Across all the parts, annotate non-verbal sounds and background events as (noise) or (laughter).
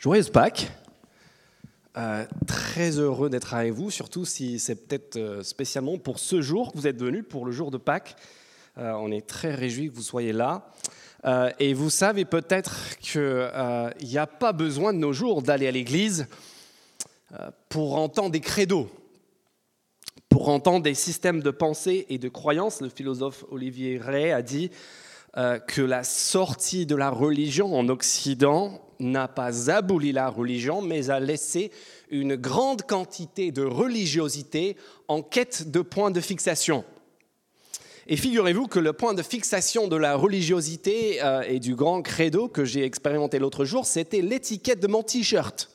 Joyeuse Pâques. Euh, très heureux d'être avec vous, surtout si c'est peut-être euh, spécialement pour ce jour que vous êtes venus, pour le jour de Pâques. Euh, on est très réjouis que vous soyez là. et vous savez peut-être qu'il n'y a pas besoin de nos jours d'aller à l'église pour entendre des credos, pour entendre des systèmes de pensée et de croyances. Le philosophe Olivier Ray a dit que la sortie de la religion en Occident n'a pas aboli la religion, mais a laissé une grande quantité de religiosité en quête de points de fixation. Et figurez-vous que le point de fixation de la religiosité euh, et du grand credo que j'ai expérimenté l'autre jour, c'était l'étiquette de mon t-shirt.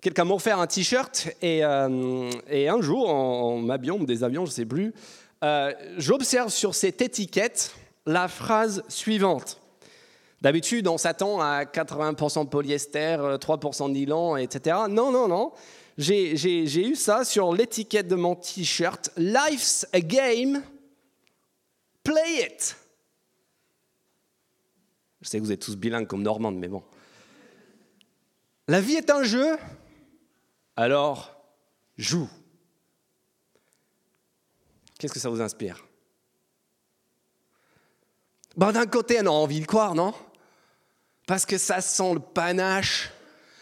Quelqu'un m'a offert un t-shirt et, euh, un jour, en, m'habillant des avions, je ne sais plus, euh, j'observe sur cette étiquette la phrase suivante. D'habitude, on s'attend à 80% de polyester, 3% de nylon, etc. Non, non, non. J'ai eu ça sur l'étiquette de mon t-shirt. Life's a game, play it. Je sais que vous êtes tous bilingues comme Normande, mais bon. La vie est un jeu, alors joue. Qu'est-ce que ça vous inspire? Ben, D'un côté, on a envie de croire, non? Parce que ça sent le panache,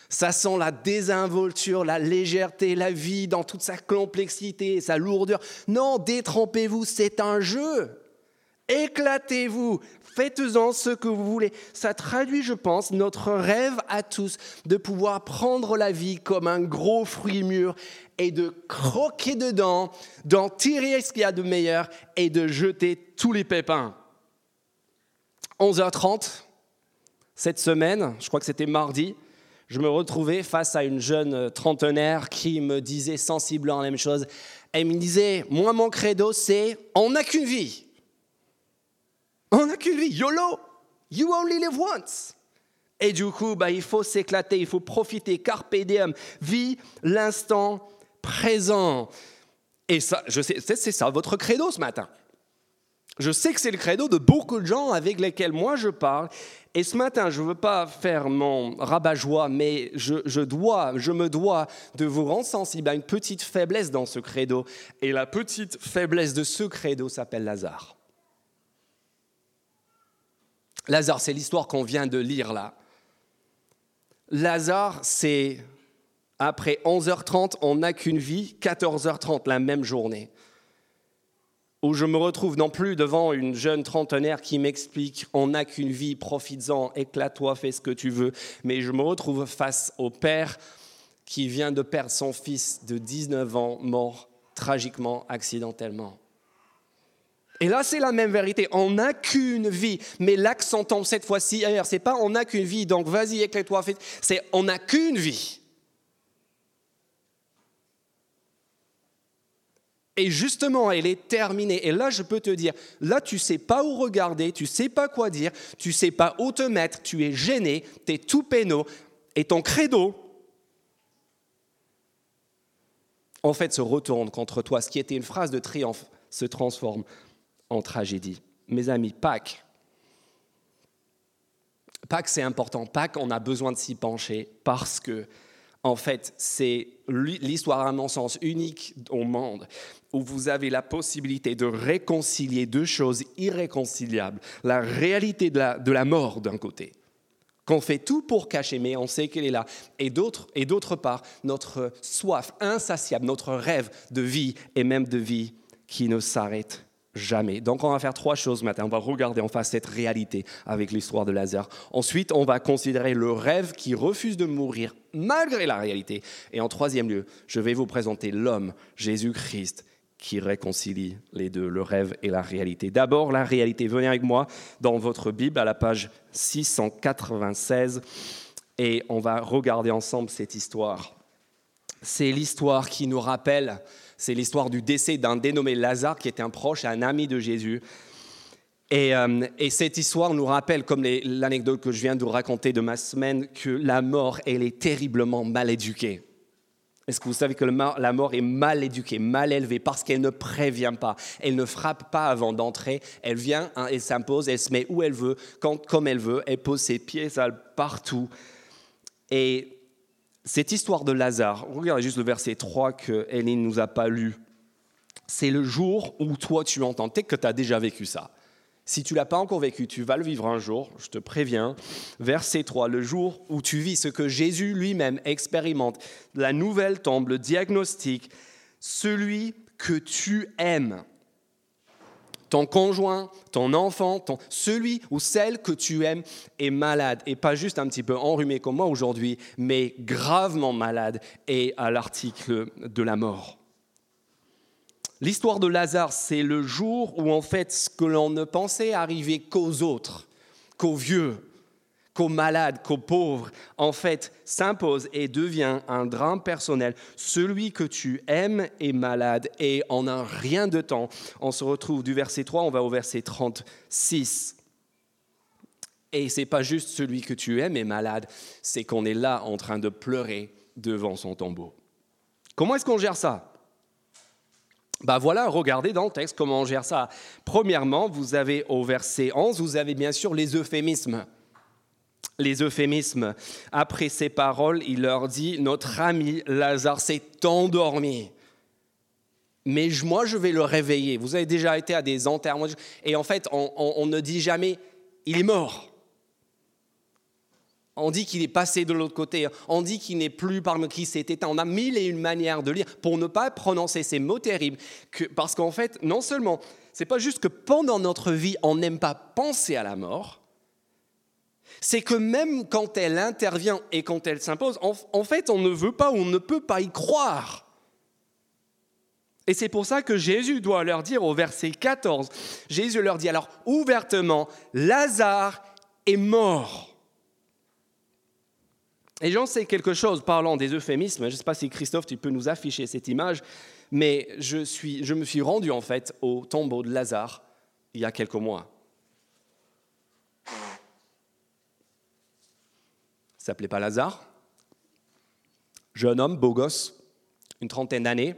ça sent la désinvolture, la légèreté, la vie dans toute sa complexité, sa lourdeur. Non, détrempez-vous, c'est un jeu. Éclatez-vous, faites-en ce que vous voulez. Ça traduit, je pense, notre rêve à tous de pouvoir prendre la vie comme un gros fruit mûr et de croquer dedans, d'en tirer ce qu'il y a de meilleur et de jeter tous les pépins. 11h30, cette semaine, je crois que c'était mardi, je me retrouvais face à une jeune trentenaire qui me disait sensiblement la même chose. Elle me disait, moi mon credo c'est, on n'a qu'une vie. On n'a qu'une vie, YOLO, you only live once. Et du coup, bah, il faut s'éclater, il faut profiter, carpe diem, vie l'instant présent. Et ça, je sais, c'est ça votre credo ce matin. Je sais que c'est le credo de beaucoup de gens avec lesquels moi je parle. Et ce matin, je ne veux pas faire mon rabat-joie, mais je, dois, je me dois de vous rendre sensible à une petite faiblesse dans ce credo. Et la petite faiblesse de ce credo s'appelle Lazare. Lazare, c'est l'histoire qu'on vient de lire là. Lazare, c'est après 11h30, on n'a qu'une vie, 14h30, la même journée où je me retrouve non plus devant une jeune trentenaire qui m'explique on n'a qu'une vie, profites-en, éclate-toi, fais ce que tu veux, mais je me retrouve face au père qui vient de perdre son fils de 19 ans, mort tragiquement, accidentellement. Et là, c'est la même vérité. On n'a qu'une vie, mais l'accent tombe cette fois-ci ailleurs. C'est pas on n'a qu'une vie, donc vas-y, éclate-toi, c'est on n'a qu'une vie. Et justement, elle est terminée. Et là, je peux te dire, là, tu sais pas où regarder, tu sais pas quoi dire, tu sais pas où te mettre, tu es gêné, tu es tout pénaud. Et ton credo, en fait, se retourne contre toi. Ce qui était une phrase de triomphe se transforme en tragédie. Mes amis, Pâques. Pâques, c'est important. Pâques, on a besoin de s'y pencher parce que en fait, c'est l'histoire à mon sens unique au monde où vous avez la possibilité de réconcilier deux choses irréconciliables. La réalité de la, mort d'un côté, qu'on fait tout pour cacher, mais on sait qu'elle est là. Et d'autre part, notre soif insatiable, notre rêve de vie et même de vie qui ne s'arrête jamais. Donc on va faire trois choses maintenant. On va regarder en face cette réalité avec l'histoire de Lazare. Ensuite, on va considérer le rêve qui refuse de mourir malgré la réalité. Et en troisième lieu, je vais vous présenter l'homme, Jésus-Christ, qui réconcilie les deux, le rêve et la réalité. D'abord, la réalité. Venez avec moi dans votre Bible à la page 696 et on va regarder ensemble cette histoire. C'est l'histoire qui nous rappelle c'est l'histoire du décès d'un dénommé Lazare qui était un proche et un ami de Jésus. Et, euh, cette histoire nous rappelle, comme l'anecdote que je viens de vous raconter de ma semaine, que la mort, elle est terriblement mal éduquée. Est-ce que vous savez que la mort est mal éduquée, mal élevée, parce qu'elle ne prévient pas, elle ne frappe pas avant d'entrer, elle vient, hein, elle s'impose, elle se met où elle veut, quand, comme elle veut, elle pose ses pieds partout. Et cette histoire de Lazare, regardez juste le verset 3 que Hélène nous a pas lu. C'est le jour où toi tu entends, que tu as déjà vécu ça. Si tu l'as pas encore vécu, tu vas le vivre un jour, je te préviens. Verset 3, le jour où tu vis ce que Jésus lui-même expérimente, la nouvelle tombe, le diagnostic, celui que tu aimes, ton conjoint, ton enfant, ton, celui ou celle que tu aimes est malade, et pas juste un petit peu enrhumé comme moi aujourd'hui, mais gravement malade et à l'article de la mort. L'histoire de Lazare, c'est le jour où en fait ce que l'on ne pensait arriver qu'aux autres, qu'aux vieux, qu'aux malades, qu'aux pauvres, en fait s'impose et devient un drame personnel. Celui que tu aimes est malade et en un rien de temps, on se retrouve du verset 3, on va au verset 36. Et c'est pas juste celui que tu aimes est malade, c'est qu'on est là en train de pleurer devant son tombeau. Comment est-ce qu'on gère ça? Bah voilà, regardez dans le texte comment on gère ça. Premièrement, vous avez au verset 11, vous avez bien sûr les euphémismes. Les euphémismes. Après ces paroles, il leur dit, notre ami Lazare s'est endormi. Mais moi, je vais le réveiller. Vous avez déjà été à des enterrements. Et en fait, on ne dit jamais, il est mort. On dit qu'il est passé de l'autre côté. On dit qu'il n'est plus parmi qui s'est éteint. On a mille et une manières de lire pour ne pas prononcer ces mots terribles. parce qu'en fait, non seulement, c'est pas juste que pendant notre vie, on n'aime pas penser à la mort, c'est que même quand elle intervient et quand elle s'impose, en, fait, on ne veut pas ou on ne peut pas y croire. Et c'est pour ça que Jésus doit leur dire au verset 14, Jésus leur dit alors ouvertement, Lazare est mort. Et j'en sais quelque chose parlant des euphémismes. Je ne sais pas si Christophe, tu peux nous afficher cette image, mais je, suis, je me suis rendu en fait au tombeau de Lazare il y a quelques mois. S'appelait pas Lazare. Jeune homme, beau gosse, une trentaine d'années,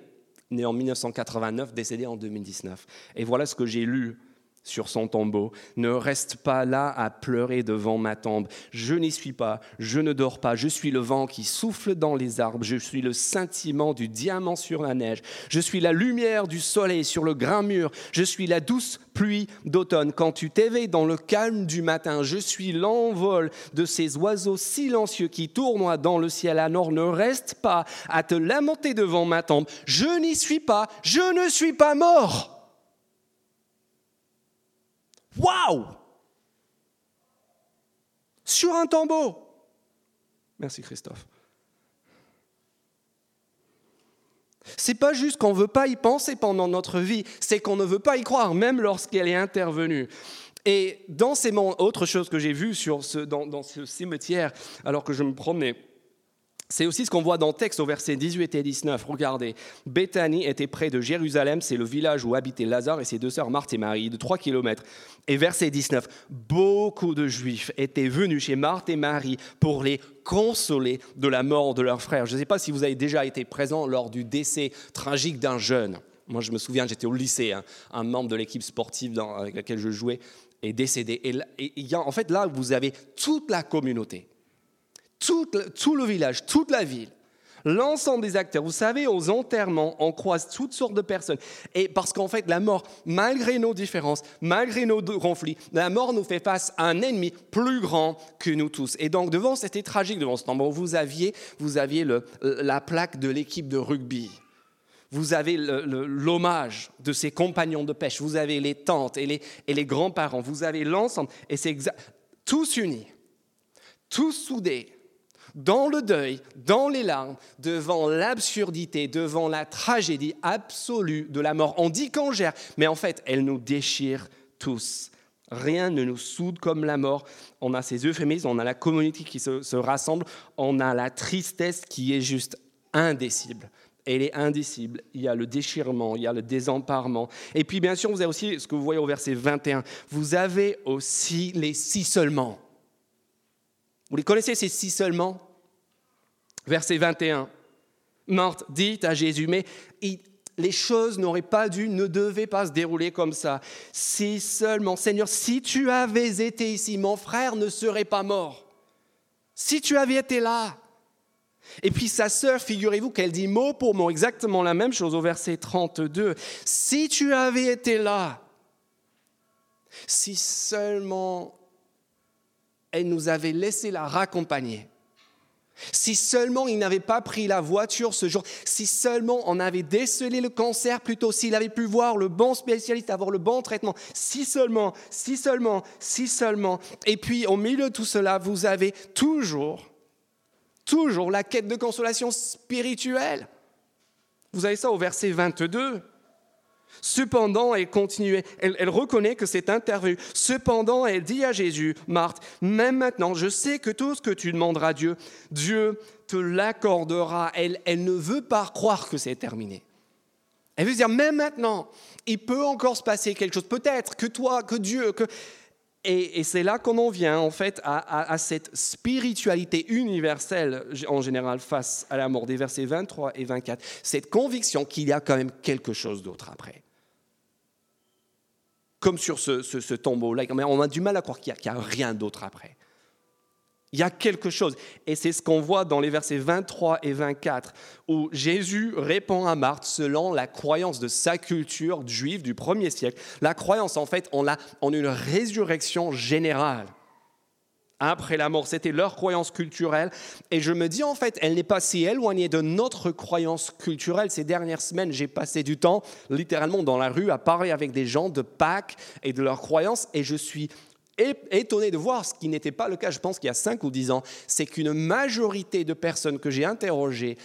né en 1989, décédé en 2019. Et voilà ce que j'ai lu sur son tombeau. Ne reste pas là à pleurer devant ma tombe. Je n'y suis pas, je ne dors pas, je suis le vent qui souffle dans les arbres, je suis le scintillement du diamant sur la neige, je suis la lumière du soleil sur le grand mur, je suis la douce pluie d'automne. Quand tu t'éveilles dans le calme du matin, je suis l'envol de ces oiseaux silencieux qui tournoient dans le ciel. Alors ne reste pas à te lamenter devant ma tombe. Je n'y suis pas, je ne suis pas mort. Waouh Sur un tombeau. Merci Christophe. C'est pas juste qu'on ne veut pas y penser pendant notre vie, c'est qu'on ne veut pas y croire, même lorsqu'elle est intervenue. Et dans ces autre chose que j'ai vu sur ce, dans ce cimetière, alors que je me promenais, c'est aussi ce qu'on voit dans le texte au verset 18 et 19. Regardez, Bethanie était près de Jérusalem, c'est le village où habitaient Lazare et ses deux sœurs Marthe et Marie, de 3 kilomètres. Et verset 19, beaucoup de Juifs étaient venus chez Marthe et Marie pour les consoler de la mort de leur frère. Je ne sais pas si vous avez déjà été présent lors du décès tragique d'un jeune. Moi, je me souviens, j'étais au lycée, hein. un membre de l'équipe sportive avec laquelle je jouais est décédé. Et, et, en fait, là, vous avez toute la communauté tout, le village, toute la ville, l'ensemble des acteurs. Vous savez, aux enterrements, on croise toutes sortes de personnes. Et parce qu'en fait, la mort, malgré nos différences, malgré nos conflits, la mort nous fait face à un ennemi plus grand que nous tous. Et donc, devant, c'était tragique devant ce temps. vous aviez, vous aviez la plaque de l'équipe de rugby. Vous avez l'hommage de ses compagnons de pêche. Vous avez les tantes et les, et les grands-parents. Vous avez l'ensemble. Et c'est tous unis, tous soudés dans le deuil, dans les larmes, devant l'absurdité, devant la tragédie absolue de la mort. On dit qu'on gère, mais en fait, elle nous déchire tous. Rien ne nous soude comme la mort. On a ces euphémismes, on a la communauté qui se, rassemble, on a la tristesse qui est juste indécible elle est indicible. Il y a le déchirement, il y a le désemparement. Et puis, bien sûr, vous avez aussi ce que vous voyez au verset 21. Vous avez aussi les si seulement. Vous les connaissez, ces si seulement? Verset 21. Marthe dit à Jésus, mais les choses n'auraient pas dû, ne devaient pas se dérouler comme ça. Si seulement, Seigneur, si tu avais été ici, mon frère ne serait pas mort. Si tu avais été là, Et puis sa sœur, figurez-vous qu'elle dit mot pour mot exactement la même chose au verset 32. Si tu avais été là, si seulement elle nous avait laissé la raccompagner, si seulement il n'avait pas pris la voiture ce jour, si seulement on avait décelé le cancer plutôt, s'il avait pu voir le bon spécialiste, avoir le bon traitement, si seulement, si seulement, si seulement. Et puis au milieu de tout cela, vous avez toujours toujours la quête de consolation spirituelle. Vous avez ça au verset 22. Cependant, elle continuait, elle, reconnaît que c'est intervenu. Cependant, elle dit à Jésus, Marthe, même maintenant, je sais que tout ce que tu demanderas à Dieu, Dieu te l'accordera. Elle, elle ne veut pas croire que c'est terminé. Elle veut dire, même maintenant, il peut encore se passer quelque chose. Peut-être que toi, que Dieu, que et, c'est là qu'on en vient en fait à, cette spiritualité universelle en général face à la mort des versets 23 et 24, cette conviction qu'il y a quand même quelque chose d'autre après. Comme sur ce, tombeau-là, on a du mal à croire qu'il n'y a rien d'autre après. Il y a quelque chose. Et c'est ce qu'on voit dans les versets 23 et 24, où Jésus répond à Marthe selon la croyance de sa culture juive du premier siècle. La croyance, en fait, a en une résurrection générale. Après la mort, c'était leur croyance culturelle. Et je me dis, en fait, elle n'est pas si éloignée de notre croyance culturelle. Ces dernières semaines, j'ai passé du temps, littéralement, dans la rue, à parler avec des gens de Pâques et de leurs croyances. Et je suis étonné de voir, ce qui n'était pas le cas, je pense qu'il y a 5 ou 10 ans, c'est qu'une majorité de personnes que j'ai interrogées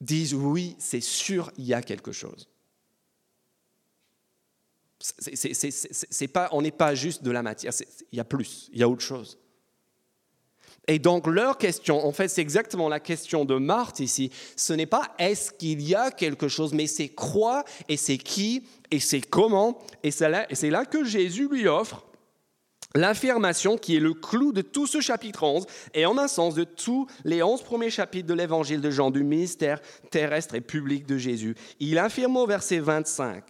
disent oui, c'est sûr, il y a quelque chose. C'est pas, on n'est pas juste de la matière, il y a plus, il y a autre chose. Et donc leur question, en fait, c'est exactement la question de Marthe ici. Ce n'est pas est-ce qu'il y a quelque chose, mais c'est quoi et c'est qui et c'est comment. Et c'est là, là que Jésus lui offre L'affirmation qui est le clou de tout ce chapitre 11 et en un sens de tous les 11 premiers chapitres de l'évangile de Jean, du ministère terrestre et public de Jésus. Il affirme au verset 25,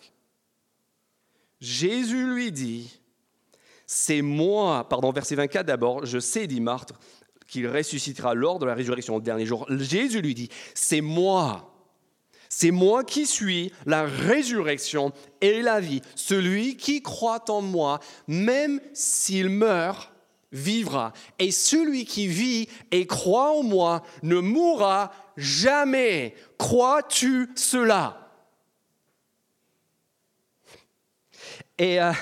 Jésus lui dit, c'est moi, pardon, verset 24 d'abord, je sais, dit Marthe, qu'il ressuscitera lors de la résurrection au dernier jour. Jésus lui dit, c'est moi c'est moi qui suis la résurrection et la vie. Celui qui croit en moi, même s'il meurt, vivra. Et celui qui vit et croit en moi ne mourra jamais. Crois-tu cela? Euh,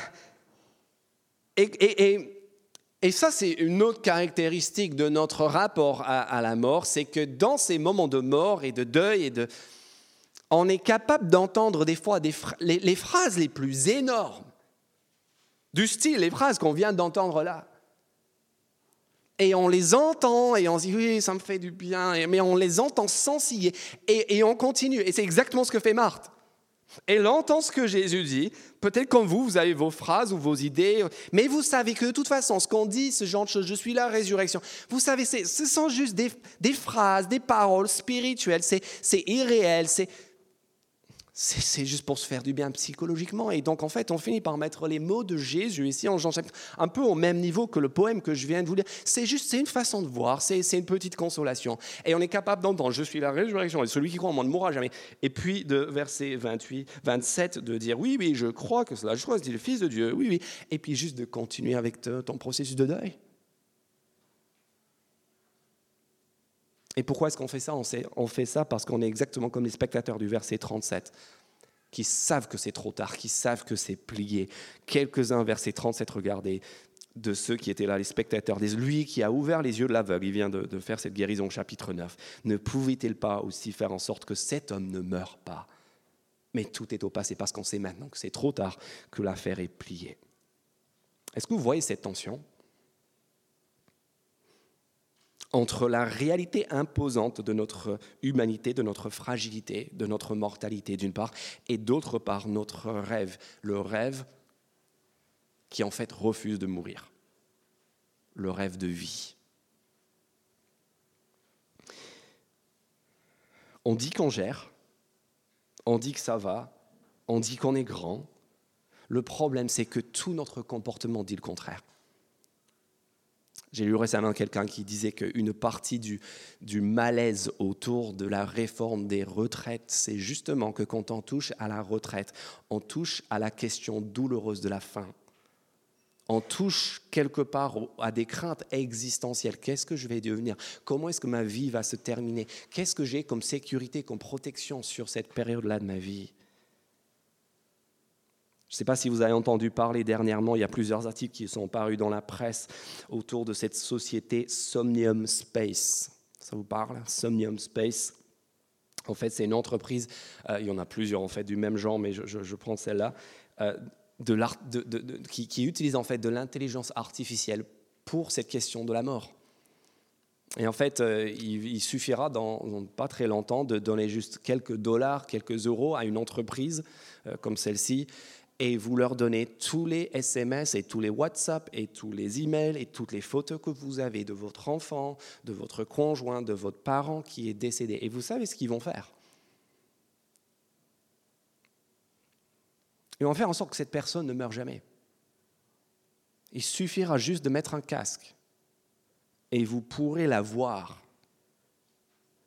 et, et, ça, c'est une autre caractéristique de notre rapport à la mort, c'est que dans ces moments de mort et de deuil et de, on est capable d'entendre des fois les, phrases les plus énormes, du style les phrases qu'on vient d'entendre là. Et on les entend et on se dit oui, ça me fait du bien, mais on les entend sans scier et, et on continue. Et c'est exactement ce que fait Marthe. Elle entend ce que Jésus dit. Peut-être comme vous, vous avez vos phrases ou vos idées, mais vous savez que de toute façon, ce qu'on dit, ce genre de choses, je suis la résurrection, vous savez, ce sont juste des, des phrases, des paroles spirituelles, c'est irréel, c'est c'est juste pour se faire du bien psychologiquement. Et donc, en fait, on finit par mettre les mots de Jésus ici en Jean chapitre, un peu au même niveau que le poème que je viens de vous lire. C'est juste, c'est une façon de voir, c'est une petite consolation. Et on est capable d'entendre, je suis la résurrection, et celui qui croit en moi ne mourra jamais. Et puis, de verset 28, 27, de dire, oui, oui, je crois que cela, je crois c'est le Fils de Dieu, oui, oui. Et puis, juste de continuer avec ton processus de deuil. Et pourquoi est-ce qu'on fait ça? On, fait ça parce qu'on est exactement comme les spectateurs du verset 37, qui savent que c'est trop tard, qui savent que c'est plié. Quelques-uns, verset 37, regardez, de ceux qui étaient là, les spectateurs, Lui qui a ouvert les yeux de l'aveugle, il vient de, de, faire cette guérison au chapitre 9, ne pouvait-il pas aussi faire en sorte que cet homme ne meure pas? Mais tout est au passé parce qu'on sait maintenant que c'est trop tard, que l'affaire est pliée. Est-ce que vous voyez cette tension? Entre la réalité imposante de notre humanité, de notre fragilité, de notre mortalité d'une part, et d'autre part notre rêve, le rêve qui en fait refuse de mourir, le rêve de vie. On dit qu'on gère, on dit que ça va, on dit qu'on est grand. Le problème, c'est que tout notre comportement dit le contraire. J'ai lu récemment quelqu'un qui disait qu'une partie du, du, malaise autour de la réforme des retraites, c'est justement que quand on touche à la retraite, on touche à la question douloureuse de la fin. On touche quelque part à des craintes existentielles. Qu'est-ce que je vais devenir? Comment est-ce que ma vie va se terminer? Qu'est-ce que j'ai comme sécurité, comme protection sur cette période-là de ma vie? Je ne sais pas si vous avez entendu parler dernièrement, il y a plusieurs articles qui sont parus dans la presse autour de cette société Somnium Space. Ça vous parle Somnium Space? En fait, c'est une entreprise, euh, il y en a plusieurs en fait du même genre, mais je, prends celle-là, euh, qui, qui, utilise en fait de l'intelligence artificielle pour cette question de la mort. Et en fait, euh, il, suffira dans, pas très longtemps de donner juste quelques dollars, quelques euros à une entreprise comme celle-ci, et vous leur donnez tous les SMS et tous les WhatsApp et tous les emails et toutes les photos que vous avez de votre enfant, de votre conjoint, de votre parent qui est décédé. Et vous savez ce qu'ils vont faire Ils vont faire en sorte que cette personne ne meure jamais. Il suffira juste de mettre un casque et vous pourrez la voir.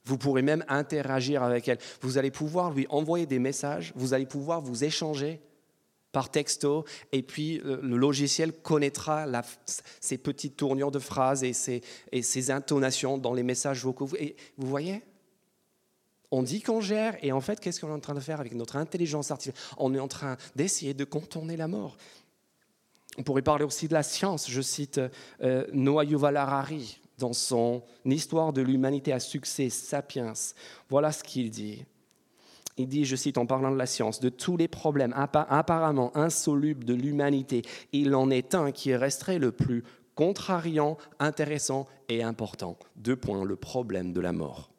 Vous pourrez même interagir avec elle. Vous allez pouvoir lui envoyer des messages, vous allez pouvoir vous échanger par texto, et puis euh, le logiciel connaîtra ces petites tournures de phrases et ces, intonations dans les messages vocaux. Et vous voyez On dit qu'on gère, et en fait, qu'est-ce qu'on est en train de faire avec notre intelligence artificielle? On est en train d'essayer de contourner la mort. On pourrait parler aussi de la science. Je cite euh, Noah dans son Histoire de l'humanité à succès, Sapiens. Voilà ce qu'il dit. Il dit, je cite en parlant de la science, de tous les problèmes apparemment insolubles de l'humanité, il en est un qui resterait le plus contrariant, intéressant et important. Deux points, le problème de la mort.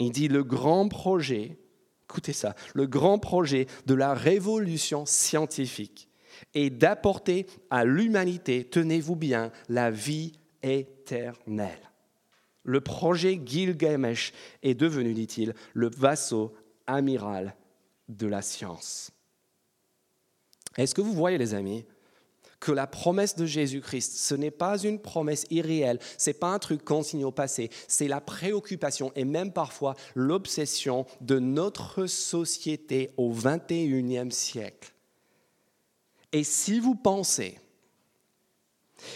Il dit, le grand projet, écoutez ça, le grand projet de la révolution scientifique est d'apporter à l'humanité, tenez-vous bien, la vie éternelle. Le projet Gilgamesh est devenu, dit-il, le vaisseau amiral de la science. Est-ce que vous voyez, les amis, que la promesse de Jésus-Christ, ce n'est pas une promesse irréelle, ce n'est pas un truc consigné au passé, c'est la préoccupation et même parfois l'obsession de notre société au 21e siècle. Et si vous pensez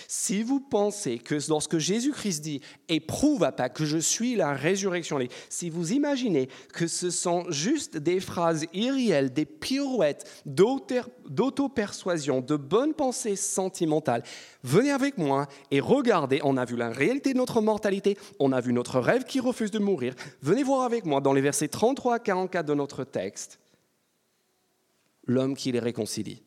si vous pensez que lorsque Jésus-Christ dit éprouve à pas que je suis la résurrection, si vous imaginez que ce sont juste des phrases irréelles, des pirouettes d'auto-persuasion, de bonnes pensées sentimentales, venez avec moi et regardez, on a vu la réalité de notre mortalité, on a vu notre rêve qui refuse de mourir. Venez voir avec moi dans les versets 33 à 44 de notre texte, l'homme qui les réconcilie.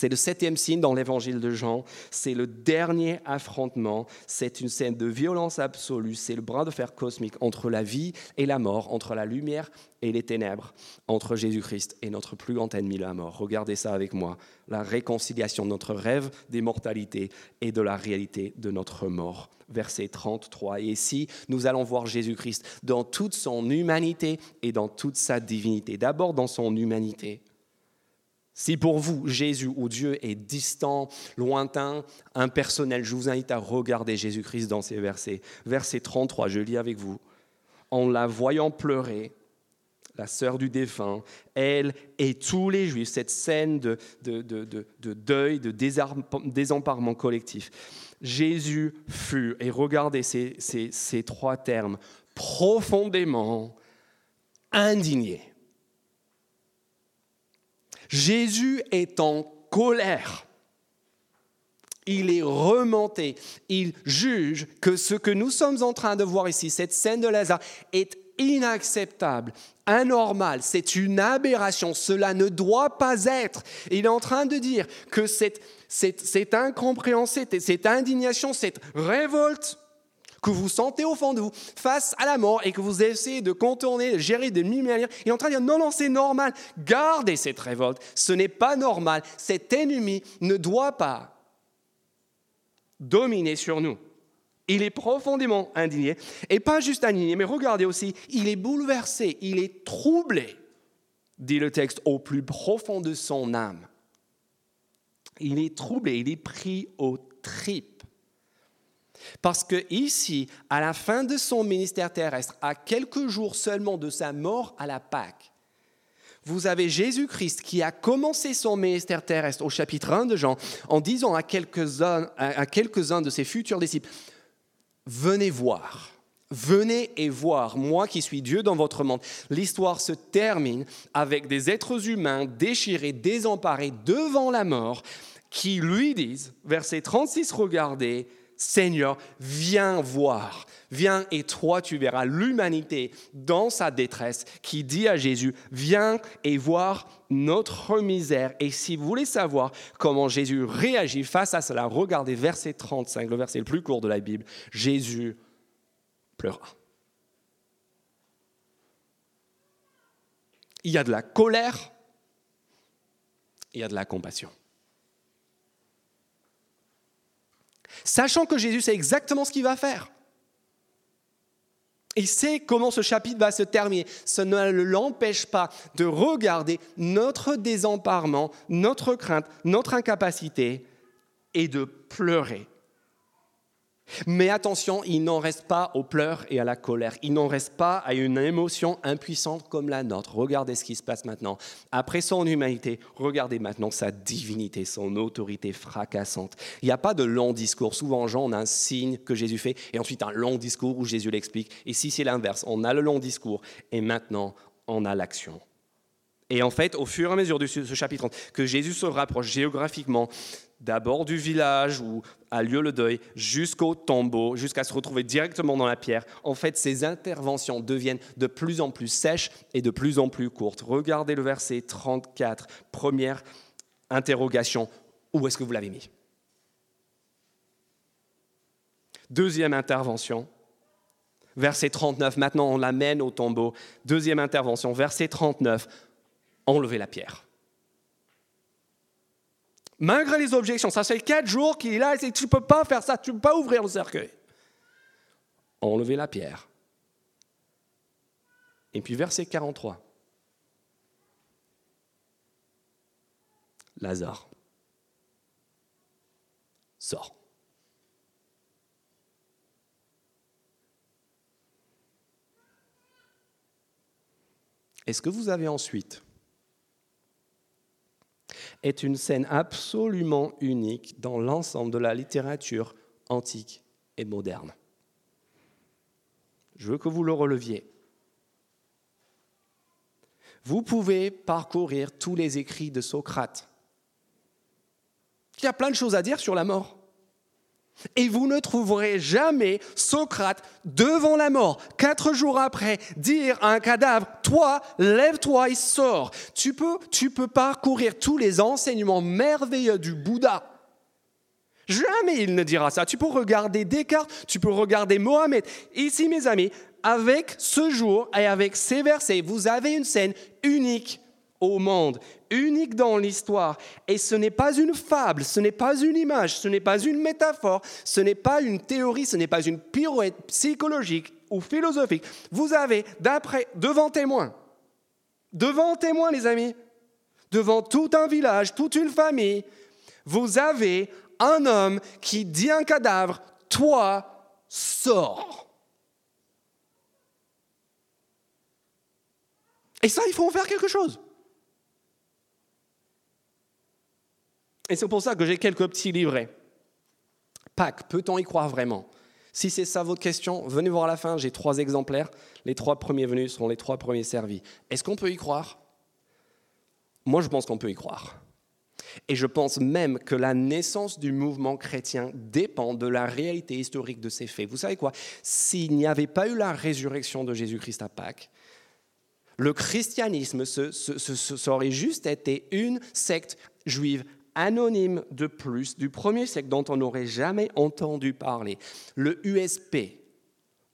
C'est le septième signe dans l'évangile de Jean. C'est le dernier affrontement. C'est une scène de violence absolue. C'est le bras de fer cosmique entre la vie et la mort, entre la lumière et les ténèbres, entre Jésus-Christ et notre plus grand ennemi, la mort. Regardez ça avec moi. La réconciliation de notre rêve d'immortalité et de la réalité de notre mort. Verset 33. Et ici, nous allons voir Jésus-Christ dans toute son humanité et dans toute sa divinité. D'abord dans son humanité. Si pour vous, Jésus ou Dieu est distant, lointain, impersonnel, je vous invite à regarder Jésus-Christ dans ces versets. Verset 33, je lis avec vous. En la voyant pleurer, la sœur du défunt, elle et tous les juifs, cette scène de, deuil, de désemparement collectif. Jésus fut, et regardez ces trois termes, profondément indigné. Jésus est en colère. Il est remonté. Il juge que ce que nous sommes en train de voir ici, cette scène de Lazare, est inacceptable, anormal, c'est une aberration, cela ne doit pas être. Il est en train de dire que cette, incompréhension, cette indignation, cette révolte que vous sentez au fond de vous face à la mort et que vous essayez de contourner, de gérer de manières, il est en train de dire non, non, c'est normal. Gardez cette révolte. Ce n'est pas normal. Cet ennemi ne doit pas dominer sur nous. Il est profondément indigné. Et pas juste indigné, mais regardez aussi, il est bouleversé, il est troublé, dit le texte, au plus profond de son âme. il est troublé, il est pris aux tripes. Parce que ici, à la fin de son ministère terrestre, à quelques jours seulement de sa mort à la Pâque, vous avez Jésus-Christ qui a commencé son ministère terrestre au chapitre 1 de Jean en disant à quelques-uns à quelques de ses futurs disciples, venez voir. Venez et voir, moi qui suis Dieu dans votre monde. L'histoire se termine avec des êtres humains déchirés, désemparés devant la mort, qui lui disent, verset 36, regardez, Seigneur, viens voir, viens et toi tu verras l'humanité dans sa détresse qui dit à Jésus, viens et voir notre misère. Et si vous voulez savoir comment Jésus réagit face à cela, regardez verset 35, le verset le plus court de la Bible. Jésus pleura. Il y a de la colère, il y a de la compassion. Sachant que Jésus sait exactement ce qu'il va faire. Il sait comment ce chapitre va se terminer. Ça ne l'empêche pas de regarder notre désemparement, notre crainte, notre incapacité et de pleurer mais attention, il n'en reste pas aux pleurs et à la colère. Il n'en reste pas à une émotion impuissante comme la nôtre. Regardez ce qui se passe maintenant. Après son humanité, regardez maintenant sa divinité, son autorité fracassante. Il n'y a pas de long discours. Souvent, Jean, on a un signe que Jésus fait et ensuite un long discours où Jésus l'explique. Ici, c'est l'inverse. On a le long discours et maintenant, on a l'action. Et en fait, au fur et à mesure de ce chapitre, que Jésus se rapproche géographiquement d'abord du village où a lieu le deuil, jusqu'au tombeau, jusqu'à se retrouver directement dans la pierre, en fait, ces interventions deviennent de plus en plus sèches et de plus en plus courtes. Regardez le verset 34, première interrogation, où est-ce que vous l'avez mis? Deuxième intervention, verset 39, maintenant on l'amène au tombeau. Deuxième intervention, verset 39, enlevez la pierre. Malgré les objections, ça fait quatre jours qu'il est là et tu ne peux pas faire ça, tu ne peux pas ouvrir le cercueil. Enlever la pierre. Et puis verset 43. Lazare sort. Est-ce que vous avez ensuite est une scène absolument unique dans l'ensemble de la littérature antique et moderne. Je veux que vous le releviez. Vous pouvez parcourir tous les écrits de Socrate. Il y a plein de choses à dire sur la mort. Et vous ne trouverez jamais Socrate devant la mort, quatre jours après, dire à un cadavre, toi, lève-toi et sors. Tu peux, tu peux parcourir tous les enseignements merveilleux du Bouddha. Jamais il ne dira ça. Tu peux regarder Descartes, tu peux regarder Mohamed. Ici, mes amis, avec ce jour et avec ces versets, vous avez une scène unique au monde, unique dans l'histoire. Et ce n'est pas une fable, ce n'est pas une image, ce n'est pas une métaphore, ce n'est pas une théorie, ce n'est pas une pirouette psychologique ou philosophique. Vous avez, d'après, devant témoin, devant témoin, les amis, devant tout un village, toute une famille, vous avez un homme qui dit un cadavre, toi, sors. Et ça, il faut en faire quelque chose. Et c'est pour ça que j'ai quelques petits livrets. Pâques, peut-on y croire vraiment? Si c'est ça votre question, venez voir à la fin, j'ai trois exemplaires. Les trois premiers venus seront les trois premiers servis. Est-ce qu'on peut y croire? Moi, je pense qu'on peut y croire. Et je pense même que la naissance du mouvement chrétien dépend de la réalité historique de ces faits. Vous savez quoi? S'il n'y avait pas eu la résurrection de Jésus-Christ à Pâques, le christianisme ça aurait juste été une secte juive anonyme de plus du premier siècle dont on n'aurait jamais entendu parler, le USP,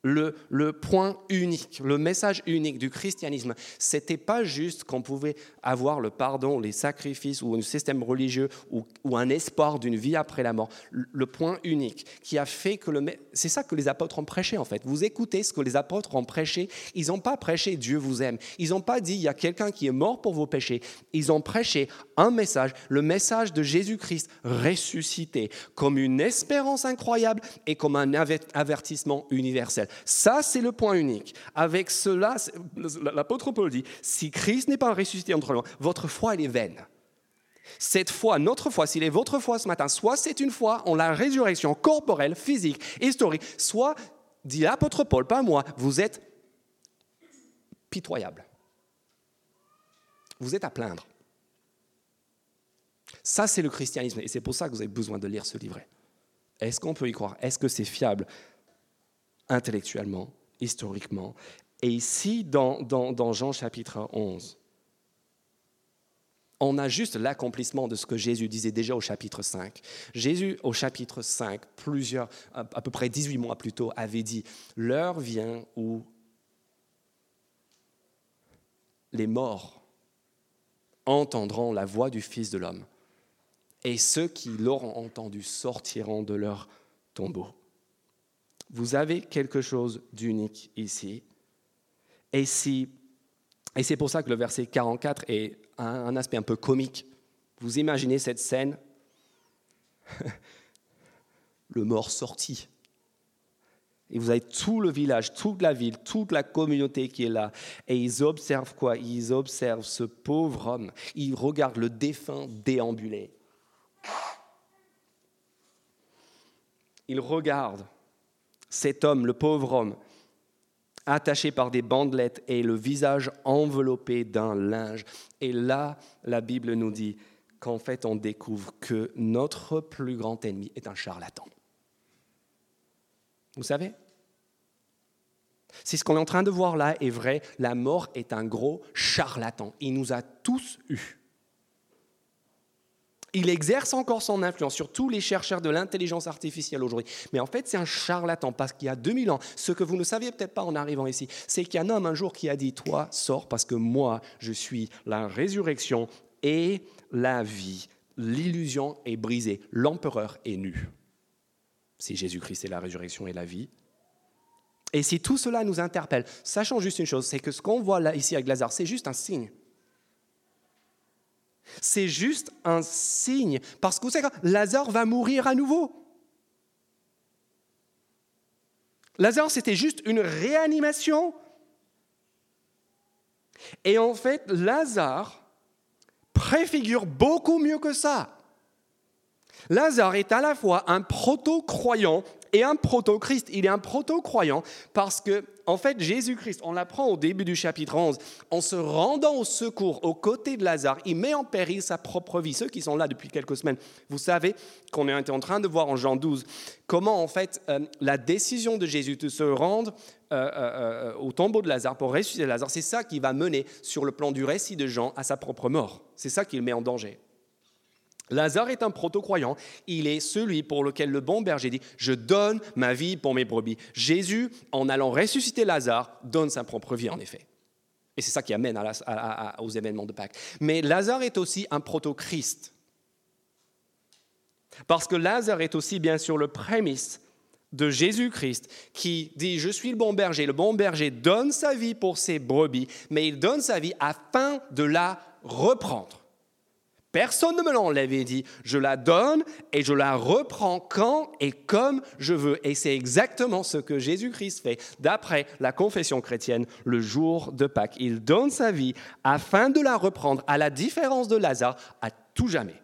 le, point unique, le message unique du christianisme, c'était pas juste qu'on pouvait avoir le pardon, les sacrifices ou un système religieux ou, un espoir d'une vie après la mort. Le, point unique qui a fait que le... C'est ça que les apôtres ont prêché en fait. Vous écoutez ce que les apôtres ont prêché. Ils n'ont pas prêché Dieu vous aime. Ils n'ont pas dit il y a quelqu'un qui est mort pour vos péchés. Ils ont prêché un message, le message de Jésus-Christ ressuscité, comme une espérance incroyable et comme un avertissement universel. Ça, c'est le point unique. Avec cela, l'apôtre Paul dit, si Christ n'est pas ressuscité entre nous, votre foi, elle est vaine. Cette foi, notre foi, s'il est votre foi ce matin, soit c'est une foi en la résurrection corporelle, physique, historique, soit, dit l'apôtre Paul, pas moi, vous êtes pitoyable. Vous êtes à plaindre. Ça, c'est le christianisme. Et c'est pour ça que vous avez besoin de lire ce livret. Est-ce qu'on peut y croire? Est-ce que c'est fiable? Intellectuellement, historiquement Et ici, dans, dans, Jean chapitre 11, on a juste l'accomplissement de ce que Jésus disait déjà au chapitre 5. Jésus, au chapitre 5, plusieurs, à peu près 18 mois plus tôt, avait dit, l'heure vient où les morts entendront la voix du Fils de l'homme, et ceux qui l'auront entendu sortiront de leur tombeau. Vous avez quelque chose d'unique ici. Et, c'est pour ça que le verset 44 est un, un aspect un peu comique. Vous imaginez cette scène (laughs) Le mort sorti. Et vous avez tout le village, toute la ville, toute la communauté qui est là. Et ils observent quoi? Ils observent ce pauvre homme. Ils regardent le défunt déambuler. Ils regardent cet homme, le pauvre homme, attaché par des bandelettes et le visage enveloppé d'un linge. Et là, la Bible nous dit qu'en fait, on découvre que notre plus grand ennemi est un charlatan. Vous savez? Si ce qu'on est en train de voir là est vrai, la mort est un gros charlatan. Il nous a tous eus il exerce encore son influence sur tous les chercheurs de l'intelligence artificielle aujourd'hui. Mais en fait, c'est un charlatan parce qu'il y a 2000 ans, ce que vous ne saviez peut-être pas en arrivant ici, c'est qu'il y a un homme un jour qui a dit, toi, sors parce que moi, je suis la résurrection et la vie. L'illusion est brisée, l'empereur est nu. Si Jésus-Christ est la résurrection et la vie. Et si tout cela nous interpelle, sachant juste une chose, c'est que ce qu'on voit là ici avec Lazare, c'est juste un signe. C'est juste un signe. Parce que vous savez Lazare va mourir à nouveau. Lazare, c'était juste une réanimation. Et en fait, Lazare préfigure beaucoup mieux que ça. Lazare est à la fois un proto-croyant et un proto-Christ. Il est un proto-croyant parce que, en fait, Jésus-Christ, on l'apprend au début du chapitre 11, en se rendant au secours aux côtés de Lazare, il met en péril sa propre vie. Ceux qui sont là depuis quelques semaines, vous savez qu'on est en train de voir en Jean 12 comment, en fait, euh, la décision de Jésus de se rendre euh, euh, au tombeau de Lazare pour ressusciter Lazare, c'est ça qui va mener sur le plan du récit de Jean à sa propre mort. C'est ça qu'il met en danger. Lazare est un proto-croyant. Il est celui pour lequel le bon berger dit Je donne ma vie pour mes brebis. Jésus, en allant ressusciter Lazare, donne sa propre vie, en effet. Et c'est ça qui amène aux événements de Pâques. Mais Lazare est aussi un proto-Christ. Parce que Lazare est aussi, bien sûr, le prémisse de Jésus-Christ qui dit Je suis le bon berger. Le bon berger donne sa vie pour ses brebis, mais il donne sa vie afin de la reprendre. Personne ne me l'enlève dit, je la donne et je la reprends quand et comme je veux. Et c'est exactement ce que Jésus-Christ fait d'après la confession chrétienne le jour de Pâques. Il donne sa vie afin de la reprendre, à la différence de Lazare, à tout jamais.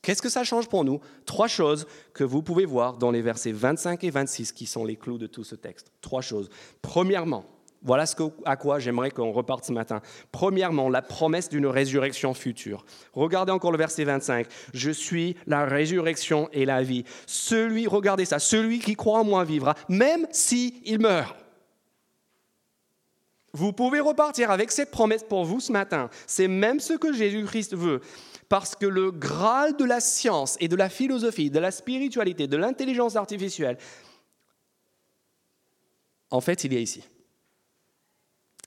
Qu'est-ce que ça change pour nous? Trois choses que vous pouvez voir dans les versets 25 et 26 qui sont les clous de tout ce texte. Trois choses. Premièrement, voilà à quoi j'aimerais qu'on reparte ce matin. Premièrement, la promesse d'une résurrection future. Regardez encore le verset 25. Je suis la résurrection et la vie. Celui, regardez ça, celui qui croit en moi vivra, même s'il il meurt. Vous pouvez repartir avec cette promesse pour vous ce matin. C'est même ce que Jésus-Christ veut. Parce que le Graal de la science et de la philosophie, de la spiritualité, de l'intelligence artificielle, En fait, il est ici.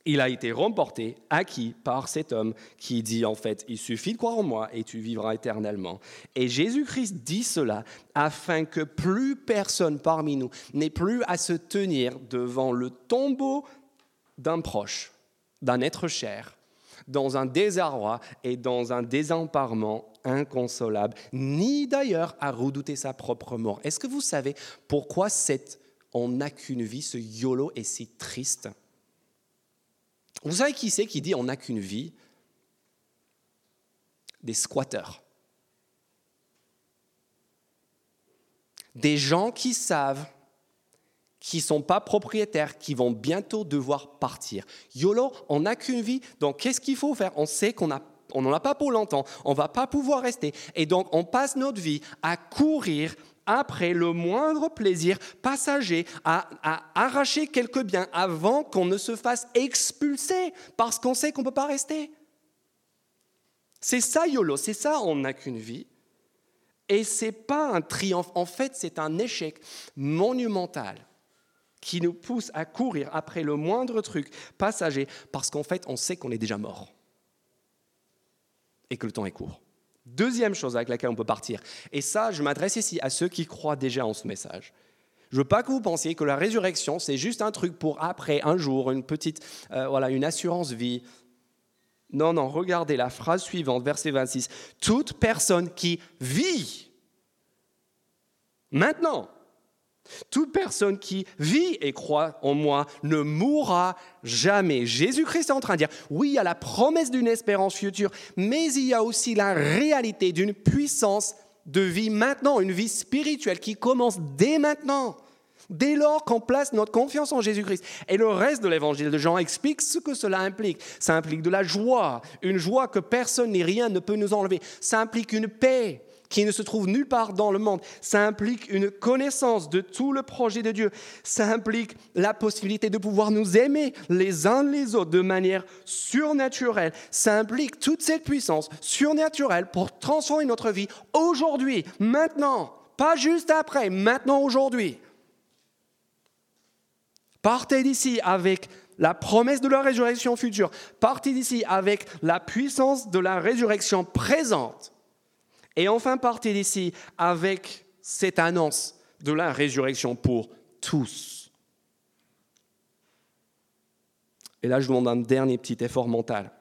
Il a été remporté, acquis par cet homme qui dit en fait, il suffit de croire en moi et tu vivras éternellement. Et Jésus-Christ dit cela afin que plus personne parmi nous n'ait plus à se tenir devant le tombeau d'un proche, d'un être cher, dans un désarroi et dans un désemparement inconsolable, ni d'ailleurs à redouter sa propre mort. Est-ce que vous savez pourquoi cette on n'a qu'une vie, ce YOLO est si triste? Vous savez qui c'est qui dit on n'a qu'une vie? Des squatteurs. Des gens qui savent qui ne sont pas propriétaires, qui vont bientôt devoir partir. YOLO, on n'a qu'une vie, donc qu'est-ce qu'il faut faire? On sait qu'on a on n'en a pas pour longtemps, on va pas pouvoir rester. Et donc, on passe notre vie à courir après le moindre plaisir passager, à, arracher quelques biens avant qu'on ne se fasse expulser parce qu'on sait qu'on ne peut pas rester. C'est ça YOLO, c'est ça on n'a qu'une vie. Et c'est pas un triomphe, en fait c'est un échec monumental qui nous pousse à courir après le moindre truc passager parce qu'en fait on sait qu'on est déjà mort et que le temps est court. Deuxième chose avec laquelle on peut partir, et ça, je m'adresse ici à ceux qui croient déjà en ce message. Je ne veux pas que vous pensiez que la résurrection, c'est juste un truc pour après, un jour, une petite, euh, voilà, une assurance vie. Non, non, regardez la phrase suivante, verset 26. Toute personne qui vit maintenant toute personne qui vit et croit en moi ne mourra jamais. Jésus-Christ est en train de dire, oui, il y a la promesse d'une espérance future, mais il y a aussi la réalité d'une puissance de vie maintenant, une vie spirituelle qui commence dès maintenant. Dès lors qu'on place notre confiance en Jésus-Christ. Et le reste de l'évangile de Jean explique ce que cela implique. Ça implique de la joie, une joie que personne ni rien ne peut nous enlever. Ça implique une paix, qui ne se trouve nulle part dans le monde. Ça implique une connaissance de tout le projet de Dieu. Ça implique la possibilité de pouvoir nous aimer les uns les autres de manière surnaturelle. Ça implique toute cette puissance surnaturelle pour transformer notre vie aujourd'hui, maintenant, pas juste après, maintenant, aujourd'hui. Partez d'ici avec la promesse de la résurrection future. Partez d'ici avec la puissance de la résurrection présente. Et enfin, partez d'ici avec cette annonce de la résurrection pour tous. Et là, je vous demande un dernier petit effort mental.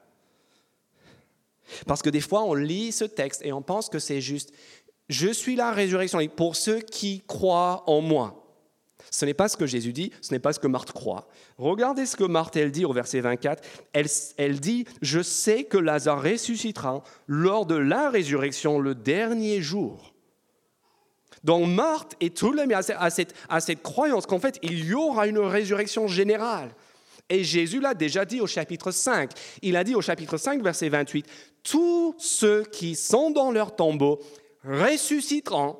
Parce que des fois, on lit ce texte et on pense que c'est juste, je suis la résurrection pour ceux qui croient en moi. Ce n'est pas ce que Jésus dit, ce n'est pas ce que Marthe croit. Regardez ce que Marthe, elle dit au verset 24. Elle, elle dit, je sais que Lazare ressuscitera lors de la résurrection le dernier jour. Donc Marthe et tout le monde à cette, à cette croyance qu'en fait, il y aura une résurrection générale. Et Jésus l'a déjà dit au chapitre 5. Il a dit au chapitre 5, verset 28, Tous ceux qui sont dans leur tombeau ressusciteront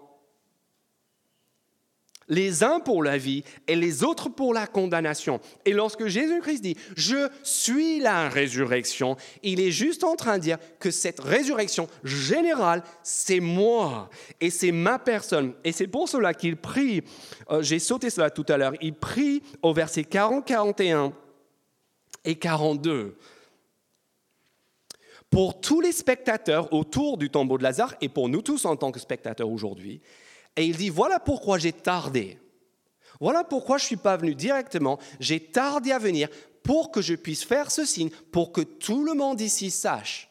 les uns pour la vie et les autres pour la condamnation. Et lorsque Jésus-Christ dit ⁇ Je suis la résurrection ⁇ il est juste en train de dire que cette résurrection générale, c'est moi et c'est ma personne. Et c'est pour cela qu'il prie, euh, j'ai sauté cela tout à l'heure, il prie au verset 40, 41 et 42 pour tous les spectateurs autour du tombeau de Lazare et pour nous tous en tant que spectateurs aujourd'hui, et il dit, voilà pourquoi j'ai tardé. Voilà pourquoi je ne suis pas venu directement. J'ai tardé à venir pour que je puisse faire ce signe, pour que tout le monde ici sache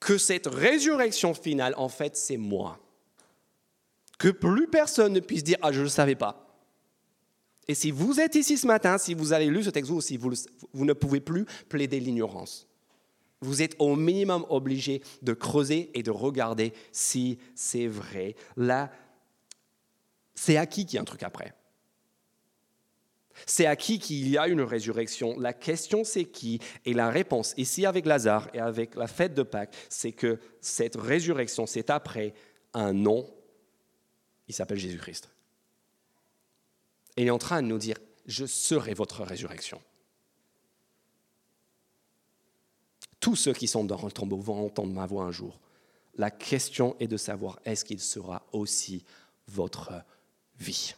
que cette résurrection finale, en fait, c'est moi. Que plus personne ne puisse dire, ah, je ne le savais pas. Et si vous êtes ici ce matin, si vous avez lu ce texte, aussi, vous, vous ne pouvez plus plaider l'ignorance. Vous êtes au minimum obligé de creuser et de regarder si c'est vrai. Là, c'est acquis qu'il y a un truc après. C'est acquis qu'il y a une résurrection. La question, c'est qui? Et la réponse, ici avec Lazare et avec la fête de Pâques, c'est que cette résurrection, c'est après un nom. Il s'appelle Jésus-Christ. Et il est en train de nous dire, je serai votre résurrection. Tous ceux qui sont dans le tombeau vont entendre ma voix un jour. La question est de savoir, est-ce qu'il sera aussi votre vie.